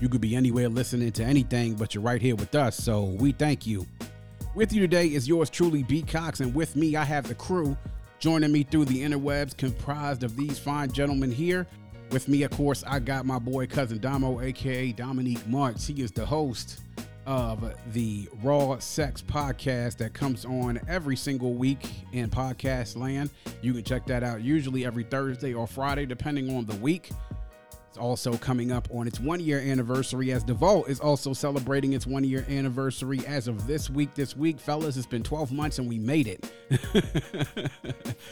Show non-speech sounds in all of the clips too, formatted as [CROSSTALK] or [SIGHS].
You could be anywhere listening to anything, but you're right here with us, so we thank you. With you today is yours truly, B. Cox, and with me, I have the crew joining me through the interwebs, comprised of these fine gentlemen here. With me, of course, I got my boy cousin Damo, aka Dominique Marks. He is the host of the Raw Sex podcast that comes on every single week in podcast land. You can check that out usually every Thursday or Friday, depending on the week. Also coming up on its one year anniversary as the Vault is also celebrating its one year anniversary as of this week. This week, fellas, it's been 12 months and we made it. [LAUGHS]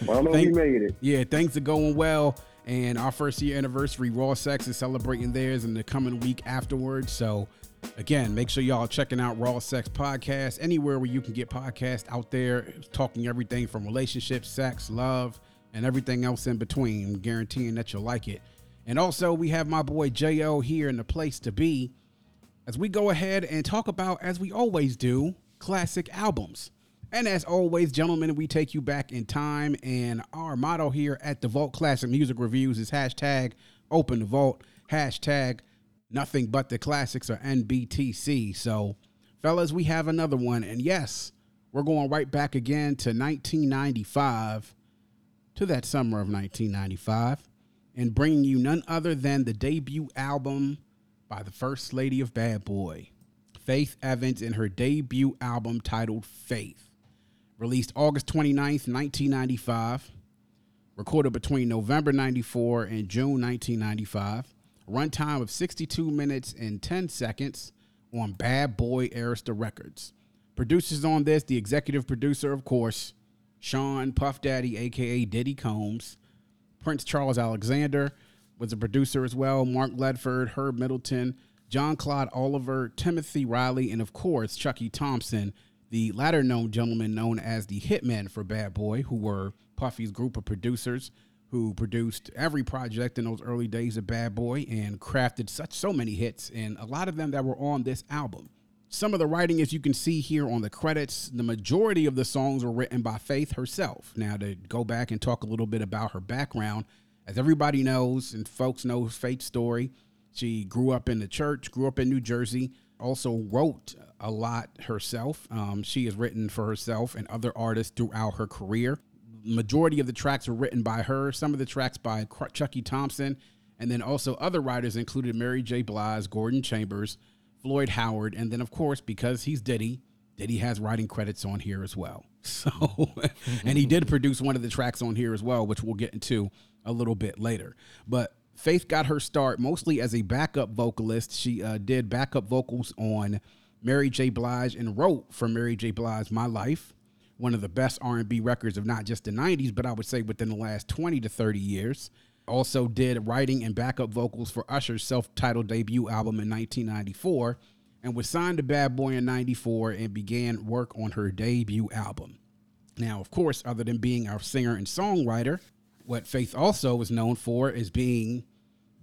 well, we made it. Yeah, things are going well. And our first year anniversary, Raw Sex is celebrating theirs in the coming week afterwards. So Again, make sure y'all checking out Raw Sex Podcast anywhere where you can get podcasts out there talking everything from relationships, sex, love, and everything else in between, guaranteeing that you'll like it. And also, we have my boy Jo here in the place to be as we go ahead and talk about, as we always do, classic albums. And as always, gentlemen, we take you back in time. And our motto here at the Vault Classic Music Reviews is hashtag open the vault, hashtag nothing but the classics or NBTC. So, fellas, we have another one. And yes, we're going right back again to 1995, to that summer of 1995, and bringing you none other than the debut album by the First Lady of Bad Boy, Faith Evans, in her debut album titled Faith. Released August 29th, 1995. Recorded between November 94 and June 1995 runtime of 62 minutes and 10 seconds on Bad Boy Arista Records. Producers on this, the executive producer, of course, Sean Puff Daddy, aka Diddy Combs. Prince Charles Alexander was a producer as well. Mark Ledford, Herb Middleton, Jean-Claude Olivier, Timothy Riley, and of course, Chucky Thompson, the latter known gentleman known as the hitman for Bad Boy, who were Puffy's group of producers who produced every project in those early days of Bad Boy and crafted such so many hits, and a lot of them that were on this album. Some of the writing, as you can see here on the credits, the majority of the songs were written by Faith herself. Now, to go back and talk a little bit about her background, as everybody knows and folks know Faith's story, she grew up in the church, grew up in New Jersey, also wrote a lot herself. Um, she has written for herself and other artists throughout her career majority of the tracks were written by her. Some of the tracks by Chucky Thompson, and then also other writers included Mary J. Blige, Gordon Chambers, Floyd Howard, and then of course because he's Diddy, Diddy has writing credits on here as well. [LAUGHS] So, and he did produce one of the tracks on here as well, which we'll get into a little bit later. But Faith got her start mostly as a backup vocalist. She uh, did backup vocals on Mary J. Blige and wrote for Mary J. Blige "My Life." one of the best R&B records of not just the 90s, but I would say within the last 20 to 30 years. Also did writing and backup vocals for Usher's self-titled debut album in 1994 and was signed to Bad Boy in 94 and began work on her debut album. Now, of course, other than being our singer and songwriter, what Faith also was known for is being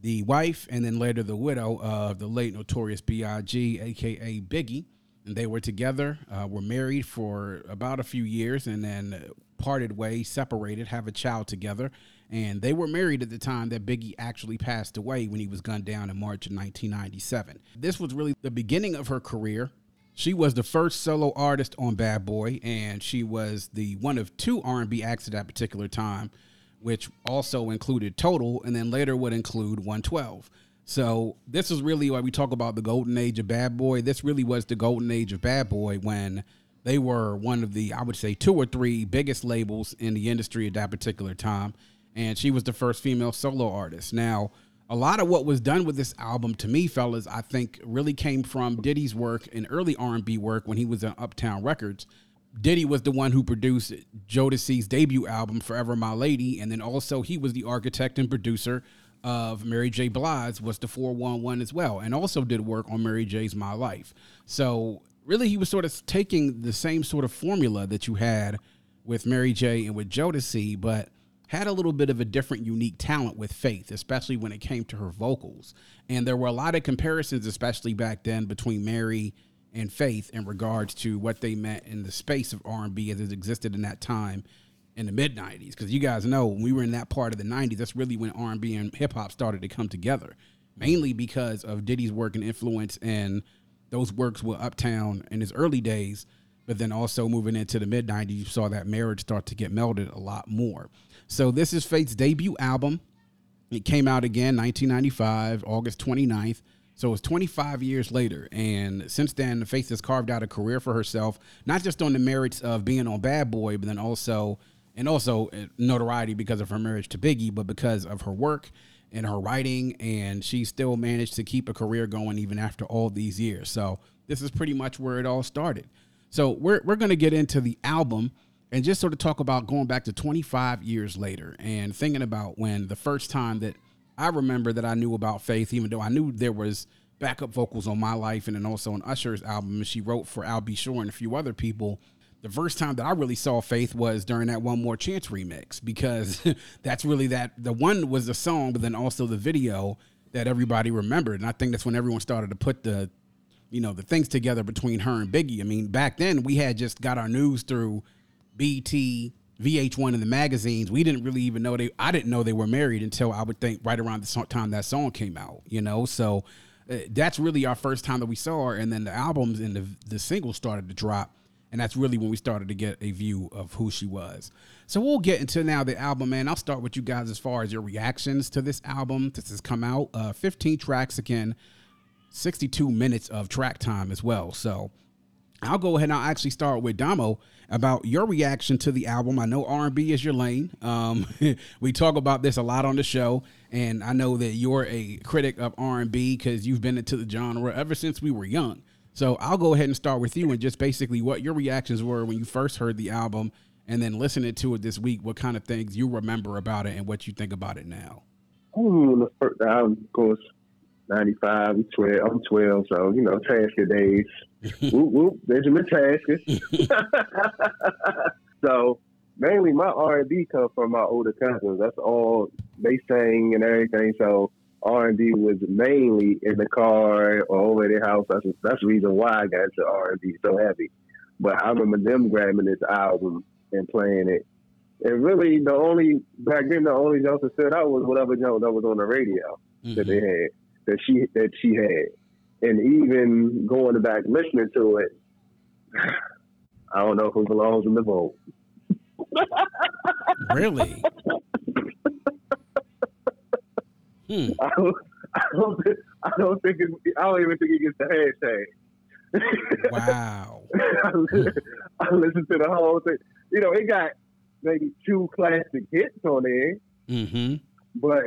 the wife and then later the widow of the late notorious B.I.G., aka Biggie, and they were together, uh, were married for about a few years, and then parted ways, separated, have a child together. And they were married at the time that Biggie actually passed away when he was gunned down in March of 1997. This was really the beginning of her career. She was the first solo artist on Bad Boy, and she was the one of two R&B acts at that particular time, which also included Total, and then later would include 112. So this is really why we talk about the golden age of Bad Boy. This really was the golden age of Bad Boy when they were one of the, I would say, two or three biggest labels in the industry at that particular time. And she was the first female solo artist. Now, a lot of what was done with this album, to me, fellas, I think really came from Diddy's work and early R&B work when he was at Uptown Records. Diddy was the one who produced Jodeci's debut album, Forever My Lady, and then also he was the architect and producer of Mary J. Blige was the 411 as well, and also did work on Mary J's My Life. So really, he was sort of taking the same sort of formula that you had with Mary J. and with Jodeci, but had a little bit of a different, unique talent with Faith, especially when it came to her vocals. And there were a lot of comparisons, especially back then, between Mary and Faith in regards to what they meant in the space of R&B as it existed in that time in the mid 90s because you guys know when we were in that part of the 90s that's really when r&b and hip-hop started to come together. Mainly because of diddy's work and influence and those works were uptown in his early days. But then also moving into the mid 90s you saw that marriage start to get melded a lot more so this is faith's debut album. It came out again 1995 august 29th so it's 25 years later, and since then, Faith has carved out a career for herself, not just on the merits of being on Bad Boy, but then also and also uh, notoriety because of her marriage to Biggie, but because of her work and her writing, and she still managed to keep a career going even after all these years. So this is pretty much where it all started. So we're we're gonna get into the album and just sort of talk about going back to 25 years later and thinking about when the first time that I remember that I knew about Faith, even though I knew there was backup vocals on my life and then also on Usher's album, and she wrote for Al B. Sure and a few other people the first time that I really saw Faith was during that One More Chance remix because [LAUGHS] that's really that the one was the song, but then also the video that everybody remembered. And I think that's when everyone started to put the, you know, the things together between her and Biggie. I mean, back then we had just got our news through BET, VH1, and the magazines. We didn't really even know they. I didn't know they were married until I would think right around the time that song came out. You know, so uh, that's really our first time that we saw her. And then the albums and the the singles started to drop and that's really when we started to get a view of who she was. So we'll get into now the album, man. I'll start with you guys as far as your reactions to this album. This has come out, uh, 15 tracks again, 62 minutes of track time as well. So I'll go ahead and I'll actually start with Damo about your reaction to the album. I know R&B is your lane. Um, [LAUGHS] we talk about this a lot on the show, and I know that you're a critic of R&B because you've been into the genre ever since we were young. So I'll go ahead and start with you and just basically what your reactions were when you first heard the album and then listening to it this week, what kind of things you remember about it and what you think about it now. Oh, the first album, of course, 95, 12, I'm 12, so, you know, Tasker days. [LAUGHS] whoop, whoop, Benjamin Tasker. [LAUGHS] so, mainly my R&B comes from my older cousins. That's all they sang and everything. So, R and B was mainly in the car or over their house. That's that's the reason why I got into R and B so heavy. But I remember them grabbing this album and playing it. And really, the only back then, the only jump that stood out was whatever jump that was on the radio mm-hmm. that they had, that she that she had, and even going back listening to it, [SIGHS] I don't know who belongs in the vote. [LAUGHS] really? Hmm. I, don't, I don't. Think, I don't think. It, I don't even think he gets the hashtag. Wow. [LAUGHS] I, listened to the whole thing. You know, it got maybe two classic hits on there. Mm-hmm. But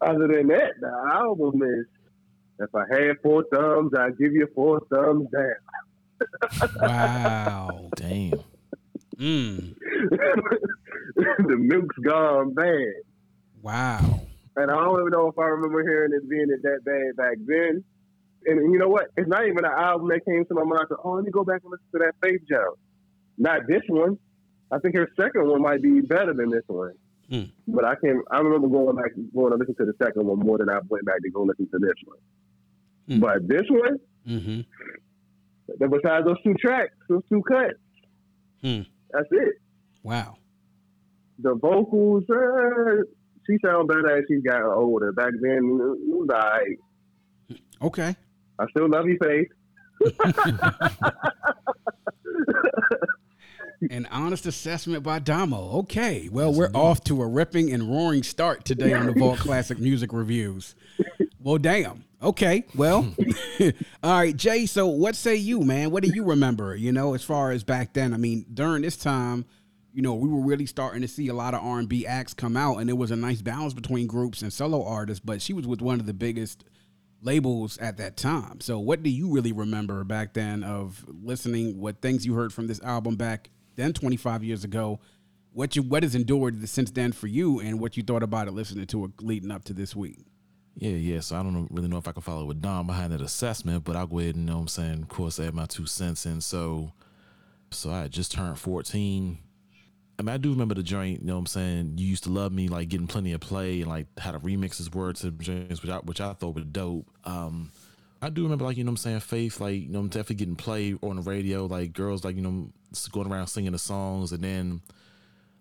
other than that, the album is. If I had four thumbs, I'd give you four thumbs down. wow. [LAUGHS] Damn. Mm. [LAUGHS] the milk's gone bad. Wow. And I don't even know if I remember hearing it being it that bad back then. And you know what? It's not even an album that came to my mind. I said, oh, let me go back and listen to that Faith Joe. Not this one. I think her second one might be better than this one. Hmm. But I can I remember going back going to listen to the second one more than I went back to go listen to this one. Hmm. But this one, mm-hmm. besides those two tracks, those two cuts, hmm. that's it. Wow. The vocals, uh, she sounds better as she's gotten older. Back then, it was all right. Okay. I still love you, Faith. [LAUGHS] [LAUGHS] An honest assessment by Damo. Okay. Well, we're off to a ripping and roaring start today on the Vault [LAUGHS] Classic Music Reviews. Well, damn. Okay. Well, [LAUGHS] all right, Jay. So, what say you, man? What do you remember? You know, as far as back then, I mean, during this time, you know, we were really starting to see a lot of R and B acts come out, and it was a nice balance between groups and solo artists. But she was with one of the biggest labels at that time. So, what do you really remember back then of listening? What things you heard from this album back then, twenty five years ago? what you what has endured since then for you, and what you thought about it listening to it leading up to this week. Yeah, yeah. So I don't really know if I can follow with Don behind that assessment, but I'll go ahead and know what I'm saying, of course, add my two cents in. So so I just turned 14. I mean, I do remember the joint, you know what I'm saying? You used to love me, like getting plenty of play and like how to remix his words to James, which I which I thought was dope. Um I do remember like, you know what I'm saying, Faith, like, you know, I'm definitely getting played on the radio, like girls like, you know, going around singing the songs and then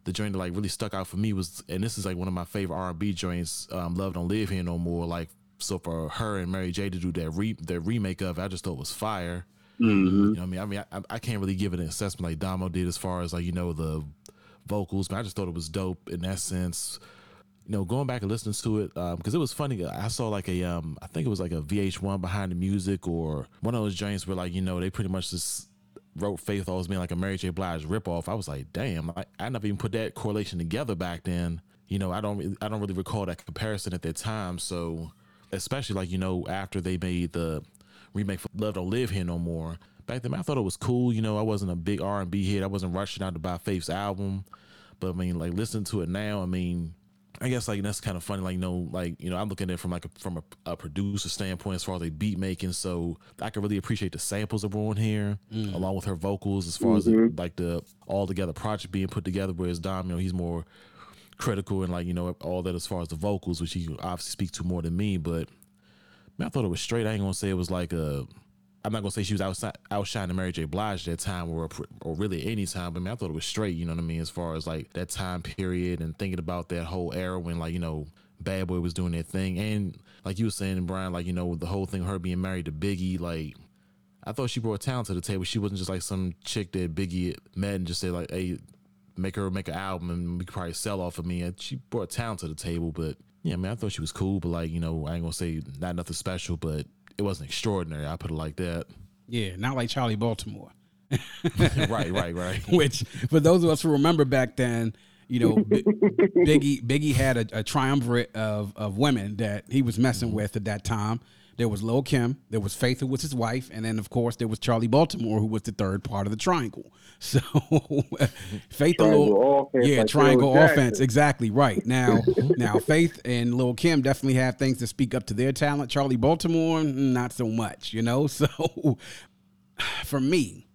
the joint that like really stuck out for me was, and this is like one of my favorite R and B joints. Um, Love Don't Live Here No More. Like, so for her and Mary J to do that re their remake of, it, I just thought it was fire. Mm-hmm. You know, what I mean, I mean, I, I can't really give it an assessment like Damo did as far as like you know the vocals, but I just thought it was dope in that sense. You know, going back and listening to it because um, it was funny. I saw like a, um, I think it was like a VH1 behind the music or one of those joints where like you know they pretty much just wrote Faith always being like a Mary J. Blige ripoff. I was like, damn, I, I never even put that correlation together back then. You know, I don't I don't really recall that comparison at that time. So, especially like you know after they made the remake for Love Don't Live Here No More. Back then, I thought it was cool. You know, I wasn't a big R and B hit. I wasn't rushing out to buy Faith's album, but I mean, like listening to it now, I mean, I guess like that's kind of funny. Like you know, like you know, I'm looking at it from like a, from a, a producer standpoint as far as like beat making. So I can really appreciate the samples that were on here, mm. along with her vocals, as far mm-hmm. as the, like the all together project being put together. Whereas Dom, you know, he's more critical and like you know all that as far as the vocals, which he obviously speaks to more than me. But man, I thought it was straight. I ain't gonna say it was like a I'm not gonna say she was outside, outshining Mary J. Blige at that time, or or really any time. But I mean, I thought it was straight. You know what I mean? As far as like that time period and thinking about that whole era when like you know Bad Boy was doing that thing, and like you were saying, Brian, like you know the whole thing, her being married to Biggie, like. I thought she brought talent to the table. She wasn't just like some chick that Biggie met and just said like, "Hey, make her make an album and we could probably sell off of me." And she brought talent to the table, but yeah, I mean, I thought she was cool, but like you know, I ain't gonna say not nothing special, but it wasn't extraordinary. I put it like that. Yeah, not like Charlie Baltimore. [LAUGHS] right, right, right. [LAUGHS] Which, for those of us who remember back then, you know, B- Biggie Biggie had a, a, triumvirate of of women that he was messing mm-hmm. with at that time. There was Lil Kim, there was Faith, who was his wife, and then of course there was Charlie Baltimore, who was the third part of the triangle. [LAUGHS] So [LAUGHS] Faith and Lil, yeah, like triangle offense, exactly right. Now, [LAUGHS] now Faith and Lil Kim definitely have things to speak up to their talent. Charlie Baltimore, mm, not so much, you know. So [SIGHS] for me,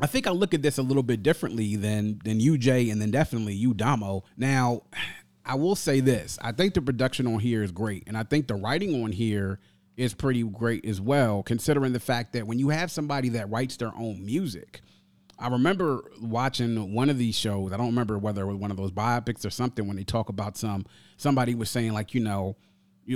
I think I look at this a little bit differently than than you, Jay, and then definitely you, Damo. Now, [SIGHS] I will say this: I think the production on here is great, and I think the writing on here is pretty great as well, considering the fact that when you have somebody that writes their own music, I remember watching one of these shows. I don't remember whether it was one of those biopics or something when they talk about some somebody was saying like, you know,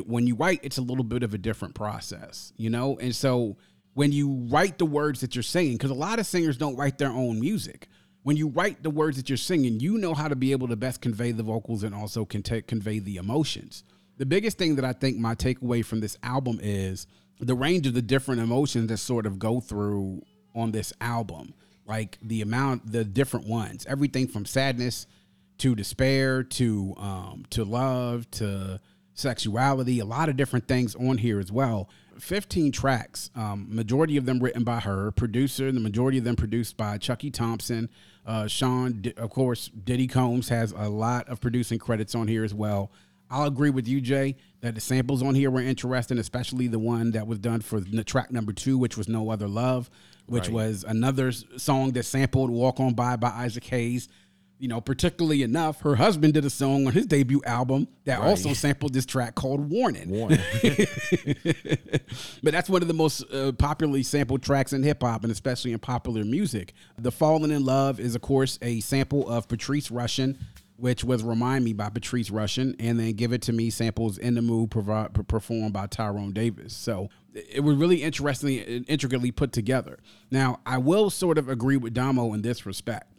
when you write, it's a little bit of a different process, you know? And so when you write the words that you're singing, because a lot of singers don't write their own music. When you write the words that you're singing, you know how to be able to best convey the vocals and also can t- convey the emotions the biggest thing that I think my takeaway from this album is the range of the different emotions that sort of go through on this album. Like the amount, the different ones, everything from sadness to despair to um, to love to sexuality, a lot of different things on here as well. 15 tracks, um, majority of them written by her, producer, the majority of them produced by Chucky Thompson. Uh, Sean, of course, Diddy Combs has a lot of producing credits on here as well. I'll agree with you, Jay, that the samples on here were interesting, especially the one that was done for the track number two, which was No Other Love, which right. was another song that sampled Walk On By by Isaac Hayes. You know, particularly enough, her husband did a song on his debut album that right. also sampled this track called Warning. Warning. [LAUGHS] but that's one of the most uh, popularly sampled tracks in hip hop and especially in popular music. The Falling in Love is, of course, a sample of Patrice Rushen which was Remind Me by Patrice Rushen, and then Give It To Me samples In the Mood performed by Tyrone Davis. So it was really interestingly intricately put together. Now, I will sort of agree with Damo in this respect.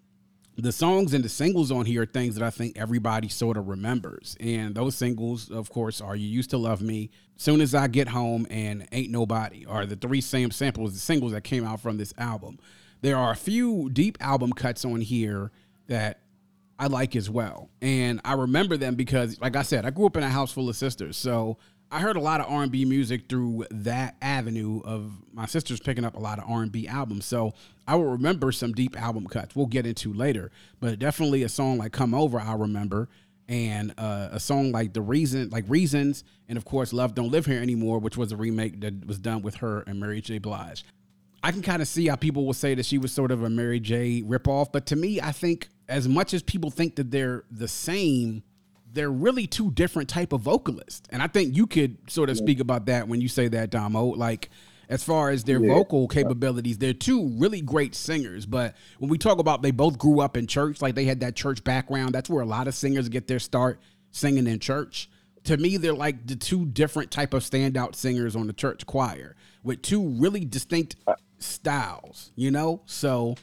The songs and the singles on here are things that I think everybody sort of remembers. And those singles, of course, are You Used to Love Me, Soon as I Get Home, and Ain't Nobody are the three same samples, the singles that came out from this album. There are a few deep album cuts on here that I like as well. And I remember them because, like I said, I grew up in a house full of sisters. So I heard a lot of R and B music through that avenue of my sister's picking up a lot of R and B albums. So I will remember some deep album cuts. We'll get into later, but definitely a song like "Come Over" I remember, and uh, a song like "The Reason," like "Reasons," and of course "Love Don't Live Here Anymore," which was a remake that was done with her and Mary J. Blige. I can kind of see how people will say that she was sort of a Mary J. ripoff, but to me, I think as much as people think that they're the same they're really two different type of vocalists. And I think you could sort of speak about that when you say that, Damo. Like as far as their yeah. vocal capabilities, they're two really great singers. But when we talk about they both grew up in church, like they had that church background, that's where a lot of singers get their start singing in church. To me, they're like the two different type of standout singers on the church choir with two really distinct styles, you know? So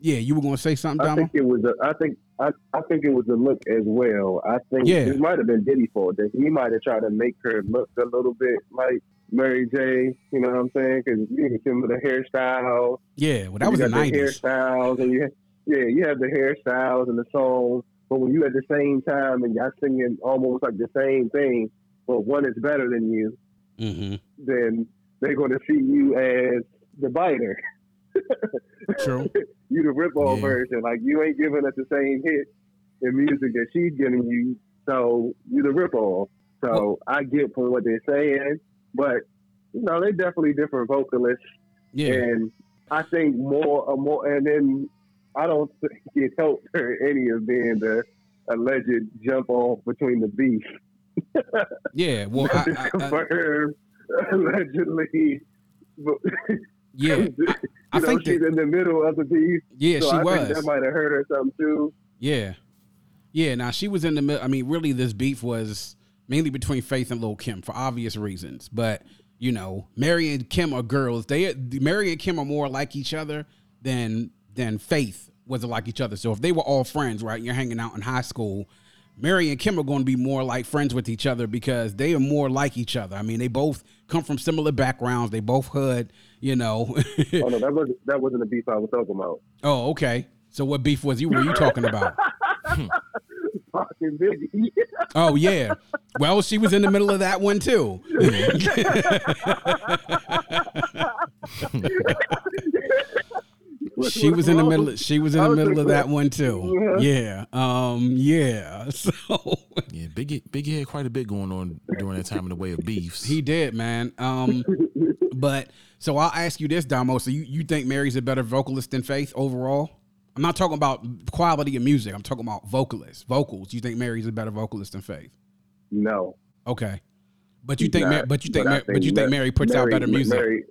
yeah, you were gonna say something, Damo? I think it was a, I think I, I think it was a look as well. I think yeah. it might have been Diddy for that. He might have tried to make her look a little bit like Mary J. You know what I'm saying? Because you can see the hairstyle. Yeah, well, that was the nineties. Hairstyles and you, yeah, you have the hairstyles and the songs, but when you at the same time and y'all singing almost like the same thing, but one is better than you, mm-hmm. then they're going to see you as the biter. [LAUGHS] True. you the rip off yeah. version. Like you ain't giving us the same hit in music that she's giving you, so you the rip off. So I get from what they're saying, but you know they definitely different vocalists. Yeah. And I think more, more, and then I don't think it helped her any of being the alleged jump off between the beef. yeah, well, I, I, [LAUGHS] I, allegedly. [LAUGHS] Yeah, [LAUGHS] I, I know, think she's that, in the middle of the piece. Yeah, so she I was. that might have hurt her something too. Yeah, yeah. Now she was in the middle. I mean, really, this beef was mainly between Faith and Lil Kim for obvious reasons. But you know, Mary and Kim are girls. They Mary and Kim are more like each other than than Faith was like each other. So if they were all friends, right, you're hanging out in high school, Mary and Kim are going to be more like friends with each other because they are more like each other. I mean, they both come from similar backgrounds. They both hood, you know. oh no, [LAUGHS] that wasn't that wasn't the beef I was talking about. Oh, okay. So what beef was you were you talking about? [LAUGHS] Fucking oh yeah. Well, she was in the middle of that one too. [LAUGHS] she was in the middle. She was in the middle of that one too. Yeah. Um. Yeah. [LAUGHS] So. Yeah. Biggie. Biggie had quite a bit going on during that time in the way of beefs. He did, man. Um. but so I'll ask you this, Damo. So you you think Mary's a better vocalist than Faith overall? I'm not talking about quality of music. I'm talking about vocalists, vocals. You think Mary's a better vocalist than Faith? No. Okay. But you think, not, but you think, but, but you think Mary puts Mary, out better music. Mary,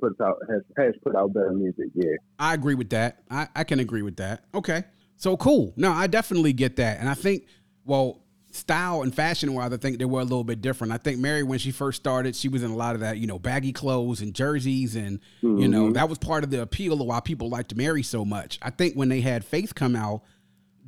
puts out has, has put out better music. Yeah, I agree with that. I, I can agree with that. Okay, so cool. No, I definitely get that, and I think well, style and fashion wise, I think they were a little bit different. I think Mary, when she first started, she was in a lot of that, you know, baggy clothes and jerseys, and mm-hmm. you know mm-hmm. that was part of the appeal of why people liked Mary so much. I think when they had Faith come out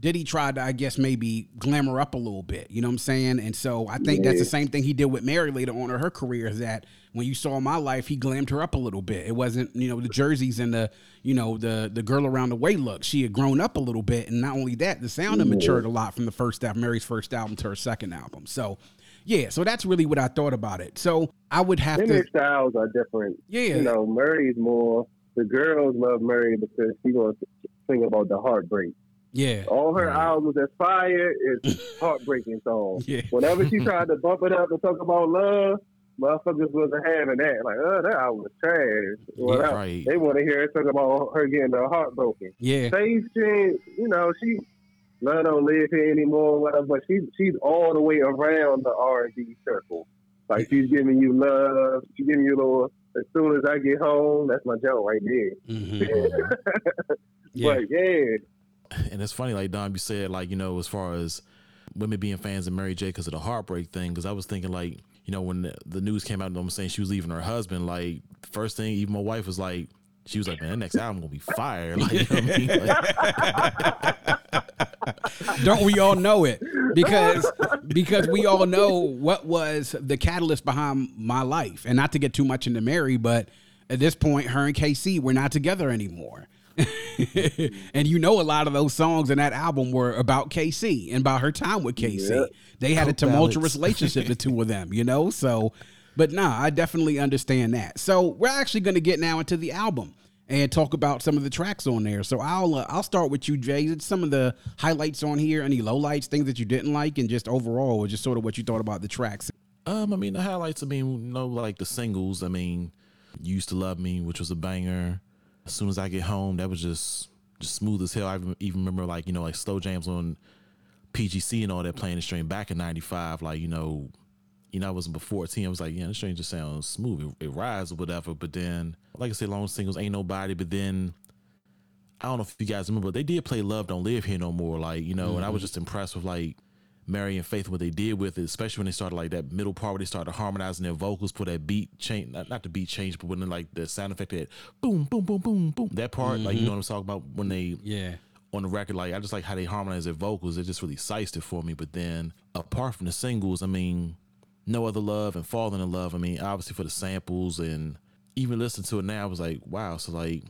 Diddy tried to, I guess, maybe glamour up a little bit. You know what I'm saying? And so I think yeah. that's the same thing he did with Mary later on in her career. Is that when you saw my life, he glammed her up a little bit. It wasn't, you know, the jerseys and the, you know, the the girl around the way look. She had grown up a little bit, and not only that, the sound had matured a lot from the first album, Mary's first album to her second album. So. Yeah, so that's really what I thought about it. So I would have and to. Their styles are different. Yeah, you know, Murray's more. The girls love Murray because she gonna sing about the heartbreak. Yeah. All her right. albums that's fire is heartbreaking songs. Yeah. Whenever she [LAUGHS] tried to bump it up and talk about love, motherfuckers wasn't having that. Like, oh, that album was trash. Well, yeah, right. They want to hear her talk about her getting her heart broken. Yeah. Faith, she, you know, she love don't live here anymore, whatever. But she's she's all the way around the R and B circle. Like she's giving you love. She's giving you a little. As soon as I get home, that's my joke right there. Mm-hmm. yeah. [LAUGHS] But yeah, and it's funny, like Dom, you said, like you know, as far as women being fans of Mary J. because of the heartbreak thing. Because I was thinking, like you know, when the, the news came out, I'm saying she was leaving her husband. Like first thing, even my wife was like, she was like, "Man, that next album gonna be fire." [LAUGHS] Like, you know I mean? like, [LAUGHS] Don't we all know it? Because because we all know what was the catalyst behind my life, and not to get too much into Mary, but at this point, her and K-Ci we're not together anymore. [LAUGHS] and you know a lot of those songs in that album were about K-Ci and about her time with K-Ci. Yeah. They had a tumultuous ballads. relationship, the two of them, you know? So, but nah, I definitely understand that. So we're actually going to get now into the album and talk about some of the tracks on there. So I'll uh, I'll start with you, Jay. It's some of the highlights on here, any lowlights, things that you didn't like, and just overall, or just sort of what you thought about the tracks. Um, I mean the highlights. I mean, you know, like the singles. I mean, Used to Love Me," which was a banger. As soon as I get home, that was just just smooth as hell. I even- remember like you know like slow jams on PGC and all that playing the string back in '95. Like you know, you know, I wasn't before 14. I was like, yeah, the string just sounds smooth. It, it rides or whatever. But then, like I said, long singles ain't nobody. But then. I don't know if you guys remember, but they did play "Love Don't Live Here No More," like you know, and I was mm-hmm. just impressed with like Mary and Faith what they did with it, especially when they started like that middle part where they started harmonizing their vocals, put that beat change, not, not the beat change, but when like the sound effect that boom, boom, boom, boom, boom, that part, like you mm-hmm. know what I'm talking about when they Yeah. on the record, like I just like how they harmonize their vocals. It just really sized it for me. But then apart from the singles, I mean, No Other Love and Falling in Love, I mean, obviously for the samples and even listening to it now, I was like, wow. So like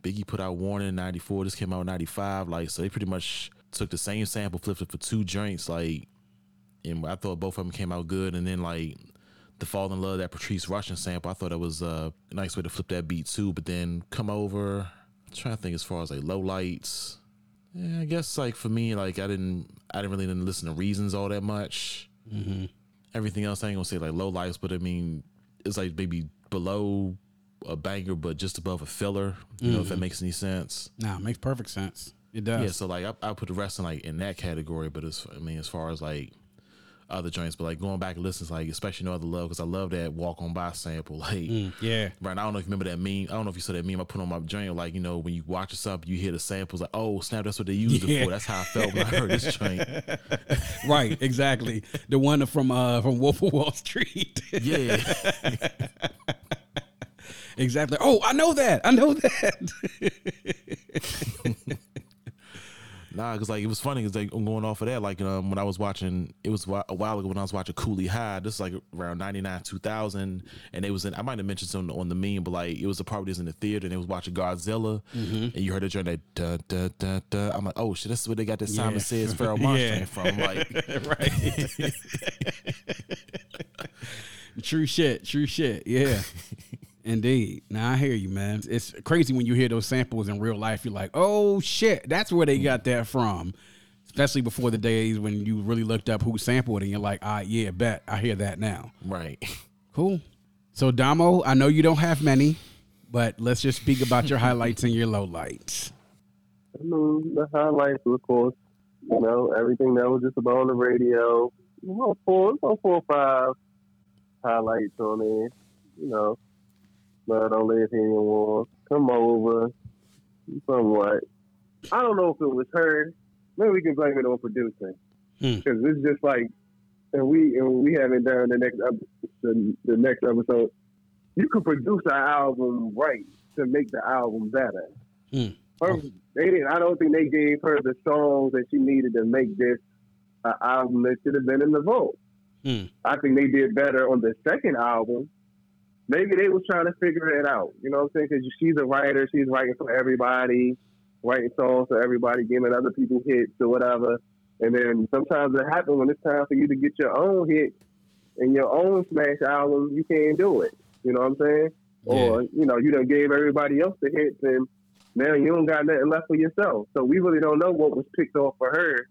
Biggie put out Warning in ninety four, this came out in ninety five. Like so they pretty much took the same sample, flipped it for two joints, like and I thought both of them came out good. And then like the Fall in Love, that Patrice Rushen sample, I thought that was a nice way to flip that beat too. But then come over, I'm trying to think as far as like low lights. Yeah, I guess like for me, like I didn't, I didn't really didn't listen to Reasons all that much. Mm-hmm. Everything else, I ain't gonna say like low lights, but I mean, it's like maybe below a banger, but just above a filler. You know, if that mm-hmm. makes any sense. Nah, it makes perfect sense. It does. Yeah, so like I, I put the rest in like in that category, but it's I mean as far as like other joints, but like going back and listening, to, like especially no other love because I love that walk on by sample. [LAUGHS] Like yeah. right, I don't know if you remember that meme. I don't know if you saw that meme I put on my joint. Like you know when you watch something, you hear the samples like oh snap, that's what they used Yeah. it for. That's how I felt when I heard this joint. [LAUGHS] right, exactly. The one from uh from Wolf of Wall Street. Yeah, [LAUGHS] exactly. Oh, I know that. I know that. Nah, because like it was funny because like I'm going off of that. Like um, when I was watching, it was a while ago when I was watching Cooley High. This is like around '99, 2000, and it was in. I might have mentioned something on the meme, but like it was a part where was in the theater and they was watching Godzilla, and you heard it during that da da da da. I'm like, oh shit, this is where they got that Simon Yeah. Says [LAUGHS] Pharoahe Monch Yeah. from. Like, [LAUGHS] right. [LAUGHS] true shit. True shit. Yeah. Indeed. Now I hear you, man. It's crazy when you hear those samples in real life. You're like, oh shit, that's where they got that from. Especially before the days when you really looked up who sampled it and you're like, ah, yeah, bet. I hear that now. right. Cool. So Damo, I know you don't have many, but let's just speak about your highlights and your lowlights. I mean, the highlights, of course, you know, everything that was just about on the radio. About four, about four or five highlights on there. You know, but don't live here anymore. Come over, somewhat. I don't know if it was her. Maybe we can blame it on producing Hmm. because it's just like, and we and we haven't done the next the, the next episode. You could produce an album right to make the album better. Hmm. Her, they didn't. I don't think they gave her the songs that she needed to make this an album that should have been in the vault. Hmm. I think they did better on the second album. Maybe they was trying to figure it out. You know what I'm saying? Because she's a writer. She's writing for everybody, writing songs for everybody, giving other people hits or whatever. And then sometimes it happens when it's time for you to get your own hit and your own smash album, you can't do it. You know what I'm saying? Or, you know, you done gave everybody else the hits and now you don't got nothing left for yourself. So we really don't know what was picked off for her.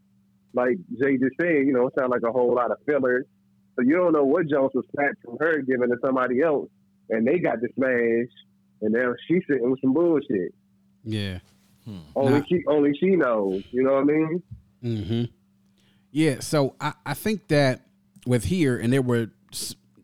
Like Jay just said, you know, it sounded like a whole lot of fillers. So you don't know what Jones was snatched from her, giving to somebody else, and they got the smash, and now she's sitting with some bullshit. Yeah. Only Nah. she, only she knows. You know what I mean? Mm-hmm. Yeah, so I, I think that with here, and there were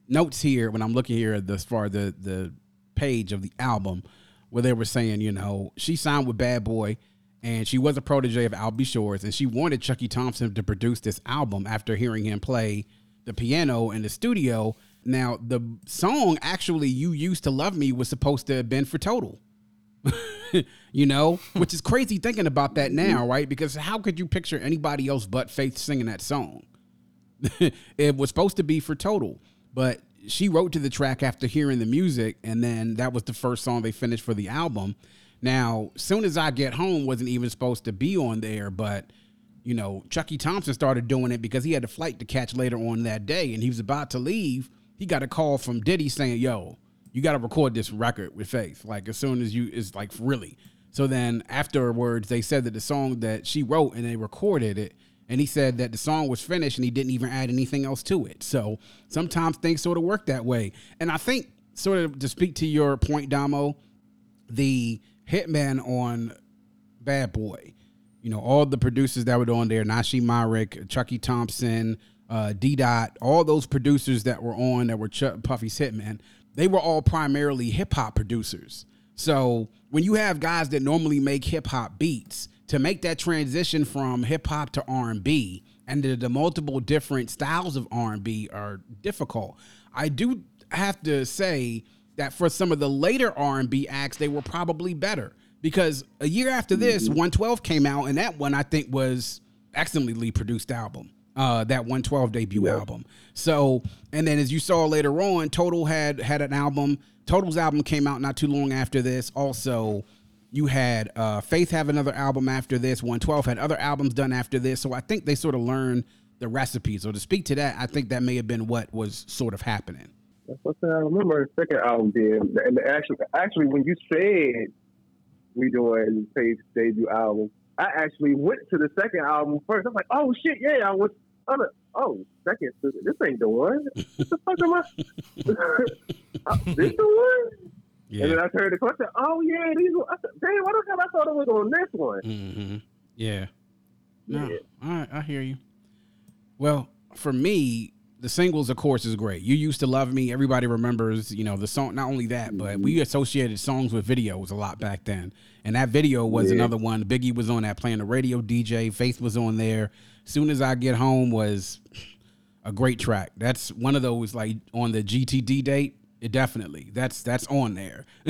notes here when I'm looking here at as far as the the page of the album, where they were saying, you know, she signed with Bad Boy, and she was a protege of Al B. Sure's, and she wanted Chucky Thompson to produce this album after hearing him play the piano in the studio. Now, the song actually "You Used to Love Me" was supposed to have been for Total [LAUGHS] you know, which is crazy thinking about that now, right? Because how could you picture anybody else but Faith singing that song? [LAUGHS] it was supposed to be for Total, but she wrote to the track after hearing the music, and then that was the first song they finished for the album. Now, soon as I get home, wasn't even supposed to be on there, but you know, Chucky Thompson started doing it because he had a flight to catch later on that day, and he was about to leave. He got a call from Diddy saying, "Yo, you got to record this record with Faith." Like as soon as you is like really. So then afterwards, they said that the song that she wrote and they recorded it, and he said that the song was finished and he didn't even add anything else to it. So sometimes things sort of work that way, and I think sort of to speak to your point, Damo, the hitman on Bad Boy you know, all the producers that were on there, Nashiem Myrick, Chucky Thompson, uh, D Dot, all those producers that were on that were Ch- Puffy's Hitman, they were all primarily hip hop producers. So when you have guys that normally make hip hop beats, to make that transition from hip hop to R and B, and the, the multiple different styles of R and B are difficult. I do have to say that for some of the later R and B acts, they were probably better because a year after this, mm-hmm. 112 came out, and that one I think was excellently produced album. Uh, that 112 debut yeah. album. So, and then as you saw later on, Total had had an album. Total's album came out not too long after this. Also, you had uh, Faith have another album after this. 112 had other albums done after this. So I think they sort of learned the recipe. So to speak to that, I think that may have been what was sort of happening. That's what I remember the second album did. And actually, actually, when you said we doing Faith's debut album. I actually went to the second album first. I'm like, oh shit, yeah, I was. Other, oh, second, this ain't the one. What the fuck am I? [LAUGHS] uh, this the one? Yeah. And then I heard the question. Oh yeah, these. I said, Damn, why the hell I thought it was on this one? Mm-hmm. Yeah. No, yeah. all right, I hear you. Well, for me, the singles, of course, is great. You used to love me. Everybody remembers, you know, the song. Not only that, but we mm-hmm. associated songs with videos a lot back then. And that video was yeah. another one. Biggie was on that playing the radio DJ. Faith was on there. Soon as I get home was a great track. That's one of those like on the GTD date. It definitely that's that's on there. [LAUGHS]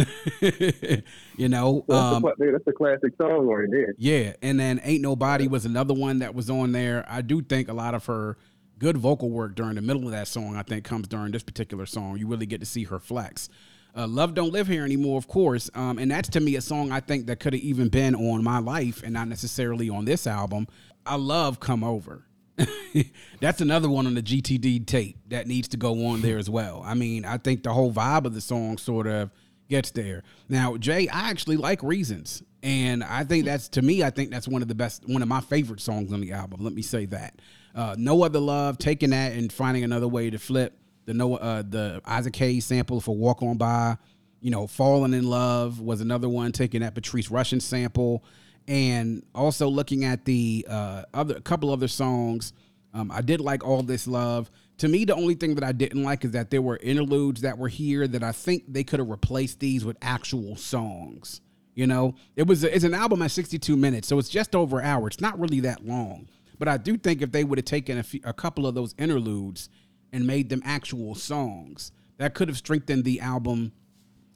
you know, um, that's, a, that's a classic song right there. Yeah, and then "Ain't Nobody" was another one that was on there. I do think a lot of her good vocal work during the middle of that song, I think, comes during this particular song. You really get to see her flex. Uh, Love Don't Live Here Anymore, of course. Um, and that's to me a song I think that could have even been on My Life and not necessarily on this album. I love Come Over. [LAUGHS] that's another one on the GTD tape that needs to go on there as well. I mean, I think the whole vibe of the song sort of gets there. Now, Jay, I actually like Reasons. And I think that's to me, I think that's one of the best, one of my favorite songs on the album. Let me say that. Uh, no other love, taking that and finding another way to flip the no uh, the Isaac Hayes sample for Walk On By. You know, Falling in Love was another one, taking that Patrice Rushen sample, and also looking at the uh, other a couple other songs. Um, I did like All This Love. To me, the only thing that I didn't like is that there were interludes that were here that I think they could have replaced these with actual songs. You know, it was it's an album at 62 minutes, so it's just over an hour. It's not really that long. But I do think if they would have taken a, few, a couple of those interludes and made them actual songs, that could have strengthened the album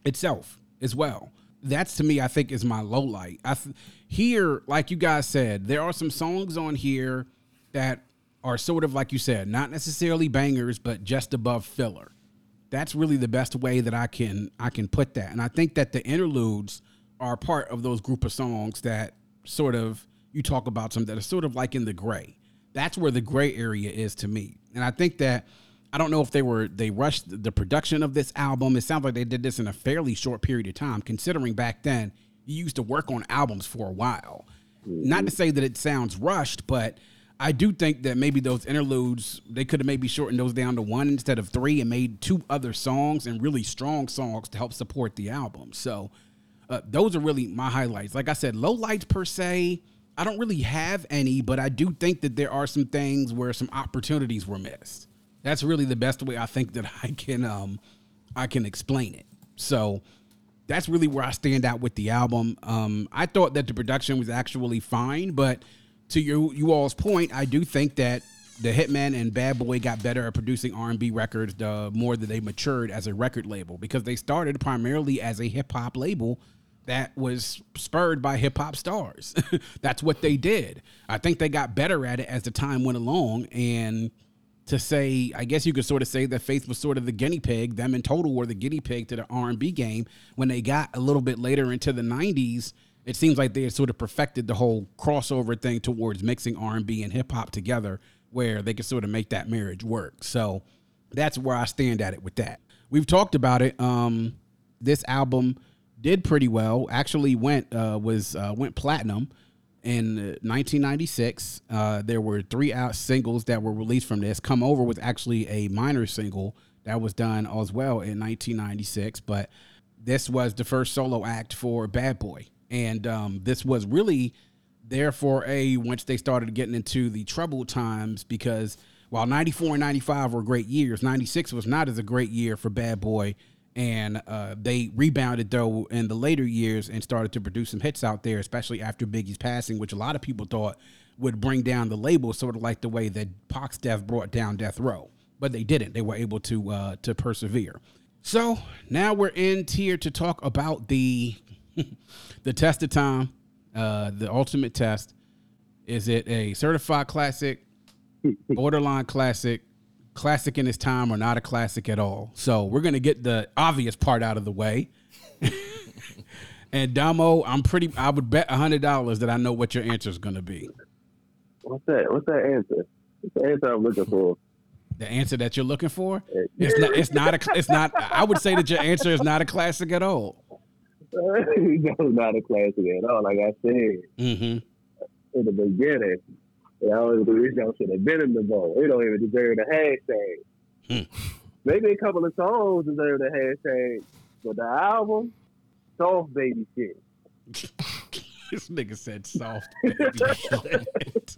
itself as well. That's to me, I think, is my low light. I th- here, like you guys said, there are some songs on here that are sort of like you said, not necessarily bangers, but just above filler. That's really the best way that I can I can put that. And I think that the interludes are part of those group of songs that sort of you talk about some that are sort of like in the gray. That's where the gray area is to me. And I think that I don't know if they were they rushed the production of this album. It sounds like they did this in a fairly short period of time, considering back then you used to work on albums for a while. Mm-hmm. Not to say that it sounds rushed, but I do think that maybe those interludes they could have maybe shortened those down to one instead of three and made two other songs and really strong songs to help support the album. So uh, those are really my highlights. Like I said, low lights per se. I don't really have any, but I do think that there are some things where some opportunities were missed. That's really the best way I think that I can um I can explain it. So that's really where I stand out with the album. Um, I thought that the production was actually fine, but to you you all's point, I do think that the Hitman and Bad Boy got better at producing R&B records the more that they matured as a record label because they started primarily as a hip hop label that was spurred by hip hop stars. [LAUGHS] That's what they did. I think they got better at it as the time went along and to say, I guess you could sort of say that Faith was sort of the guinea pig. Them in total were the guinea pig to the R and B game. When they got a little bit later into the '90s, it seems like they had sort of perfected the whole crossover thing towards mixing R and B and hip hop together, where they could sort of make that marriage work. So that's where I stand at it with that. We've talked about it. Um, this album did pretty well. Actually, went uh, was uh, went platinum in 1996. Uh, there were three out singles that were released from this. Come Over was actually a minor single that was done as well in 1996, but this was the first solo act for Bad Boy, and um, this was really therefore a once they started getting into the troubled times because while 94 and 95 were great years 96 was not as a great year for bad boy and uh, they rebounded though in the later years and started to produce some hits out there, especially after Biggie's passing, which a lot of people thought would bring down the label, sort of like the way that Pac's death brought down Death Row, but they didn't. They were able to uh, to persevere. So now we're in here to talk about the [LAUGHS] the test of time, uh, the ultimate test. Is it a certified classic, borderline classic, classic in its time or not a classic at all. So we're gonna get the obvious part out of the way. [LAUGHS] and Damo, I'm pretty. I would bet a hundred dollars that I know what your answer is gonna be. What's that? What's that answer? What's the answer I'm looking for? The answer that you're looking for? It's not. It's not a. It's not. I would say that your answer is not a classic at all. [LAUGHS] no, not a classic at all. Like I said mm-hmm. in the beginning, you know, the show should have been in the Vault. It don't even deserve the hashtag. Hmm. Maybe a couple of songs deserve the hashtag, but the album, soft baby shit. [LAUGHS] this nigga said soft baby shit.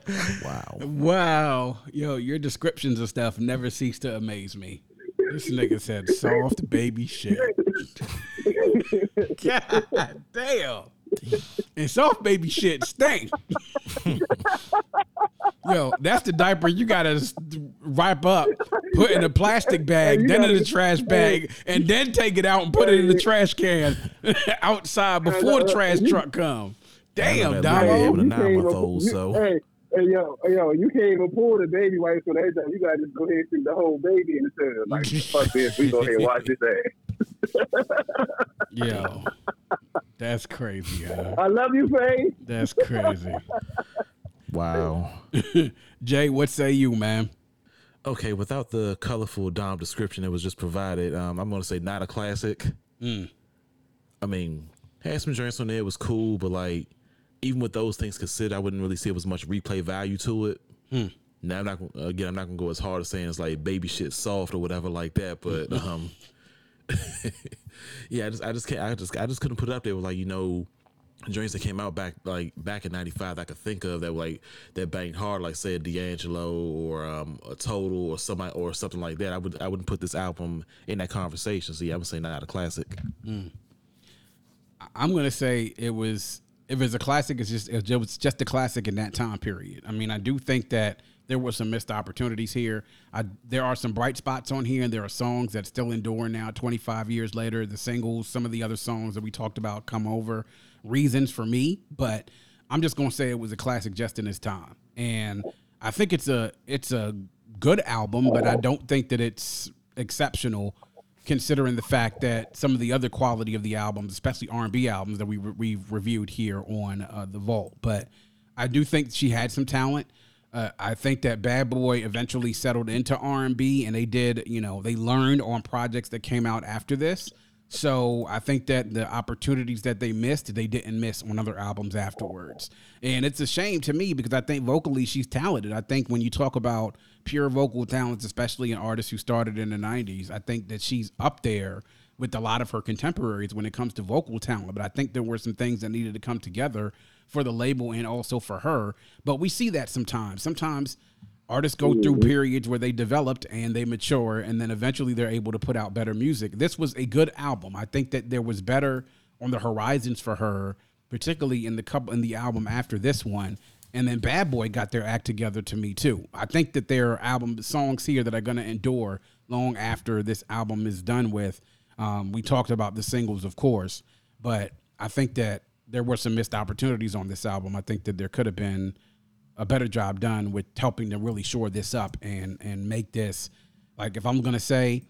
[LAUGHS] wow. Wow. Yo, your descriptions of stuff never cease to amaze me. This nigga said soft baby shit. [LAUGHS] God damn and soft baby shit stink. Yo, that's the diaper you gotta wipe up, put in a plastic bag, then in the trash bag, and then take it out and put it in the trash can [LAUGHS] outside before the uh, trash truck come. Damn, dog. So. Hey, hey, yo, hey, yo, you can't even pull the baby wipes on that time. You gotta just go ahead and stick the whole baby in the tub. Like, fuck this, we go ahead and wash this ass. [LAUGHS] yo. That's crazy. Yo. I love you, Faye. That's crazy. wow. [LAUGHS] Jay, what say you, man? Okay, without the colorful Dom description that was just provided, um, I'm going to say not a classic. Mm. I mean, had some joints on there. It was cool, but like, even with those things considered, I wouldn't really see it was much replay value to it. Hmm. Now I'm not again. I'm not gonna go as hard as saying it's like baby shit soft or whatever like that, but [LAUGHS] um, [LAUGHS] yeah, I just I just can't I just I just couldn't put it up there with like you know joints that came out back like back in '95 I could think of that like that banged hard, like say D'Angelo or um, a Total or somebody or something like that. I would I wouldn't put this album in that conversation. So yeah, I would say not a classic. Mm. I'm gonna say it was if it's a classic, it's just it was just a classic in that time period. I mean, I do think that there were some missed opportunities here. I, there are some bright spots on here, and there are songs that still endure now, 25 years later. The singles, some of the other songs that we talked about come over. Reasons for me, but I'm just gonna say it was a classic just in its time, and I think it's a it's a good album, but I don't think that it's exceptional considering the fact that some of the other quality of the albums, especially R&B albums that we we've reviewed here on uh, the Vault. But I do think she had some talent. Uh, I think that Bad Boy eventually settled into R and B, and they did. You know, they learned on projects that came out after this. So I think that the opportunities that they missed, they didn't miss on other albums afterwards. And it's a shame to me because I think vocally she's talented. I think when you talk about pure vocal talents, especially an artist who started in the '90s, I think that she's up there with a lot of her contemporaries when it comes to vocal talent. But I think there were some things that needed to come together for the label and also for her. But we see that sometimes. Sometimes artists go through mm-hmm. periods where they developed and they mature and then eventually they're able to put out better music. This was a good album. I think that there was better on the horizons for her, particularly in the couple in the album after this one. And then Bad Boy got their act together to me too. I think that there are album songs here that are going to endure long after this album is done with. Um, we talked about the singles, of course, but I think that there were some missed opportunities on this album. I think that there could have been a better job done with helping to really shore this up and and make this like if I'm gonna say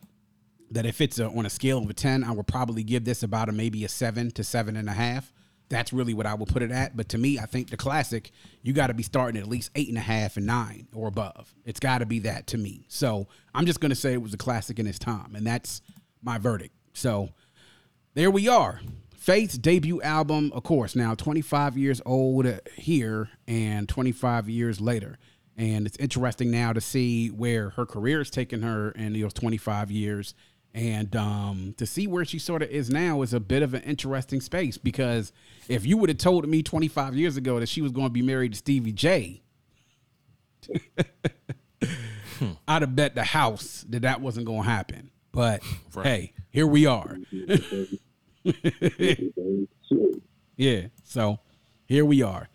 that if it's a, on a scale of a 10, I would probably give this about a maybe a seven to seven and a half. That's really what I would put it at. But to me, I think the classic, you got to be starting at least eight and a half and nine or above. It's got to be that to me. So I'm just to say it was a classic in its time. And that's my verdict. So there we are. Faith's debut album, of course, now 25 years old here and 25 years later. And it's interesting now to see where her career has taken her in those 25 years and um, to see where she sort of is now is a bit of an interesting space because if you would have told me 25 years ago that she was going to be married to Stevie J, [LAUGHS] I'd have bet the house that that wasn't going to happen. But [LAUGHS] right. hey, here we are. [LAUGHS] [LAUGHS] yeah, so here we are.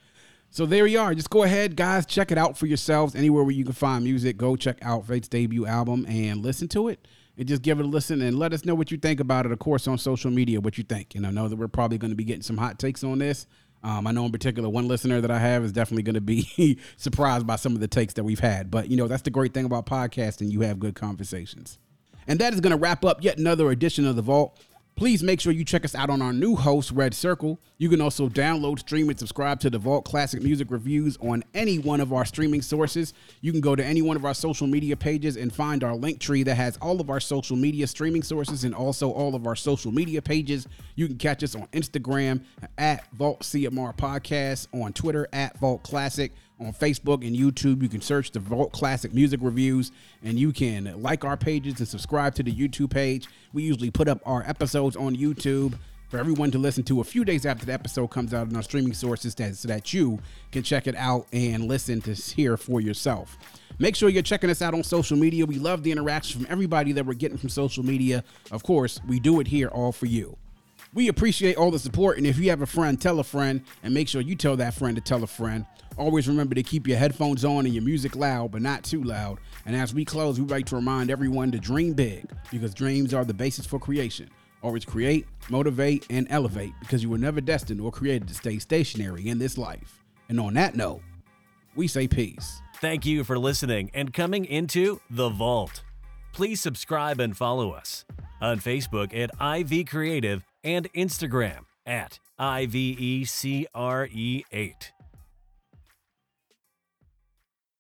So there you are. Just go ahead, guys. Check it out for yourselves. Anywhere where you can find music, go check out Faith's debut album and listen to it and just give it a listen and let us know what you think about it. Of course, on social media, what you think. And I know that we're probably going to be getting some hot takes on this. Um, I know in particular one listener that I have is definitely going to be [LAUGHS] surprised by some of the takes that we've had. But you know that's the great thing about podcasting; you have good conversations. And that is going to wrap up yet another edition of the Vault. Please make sure you check us out on our new host, RedCircle. You can also download, stream, and subscribe to the Vault Classic Music Reviews on any one of our streaming sources. You can go to any one of our social media pages and find our link tree that has all of our social media streaming sources and also all of our social media pages. You can catch us on Instagram at Vault CMR Podcast, on Twitter at Vault Classic on Facebook and YouTube. You can search the Vault Classic Music Reviews and you can like our pages and subscribe to the YouTube page. We usually put up our episodes on YouTube for everyone to listen to a few days after the episode comes out on our streaming sources that, so that you can check it out and listen to hear for yourself. Make sure you're checking us out on social media. We love the interaction from everybody that we're getting from social media. Of course, we do it here all for you. We appreciate all the support, and if you have a friend, tell a friend, and make sure you tell that friend to tell a friend. Always remember to keep your headphones on and your music loud, but not too loud. And as we close, we'd like to remind everyone to dream big because dreams are the basis for creation. Always create, motivate, and elevate because you were never destined or created to stay stationary in this life. And on that note, we say peace. Thank you for listening and coming into The Vault. Please subscribe and follow us on Facebook at IV Creative and Instagram at IVECRE8.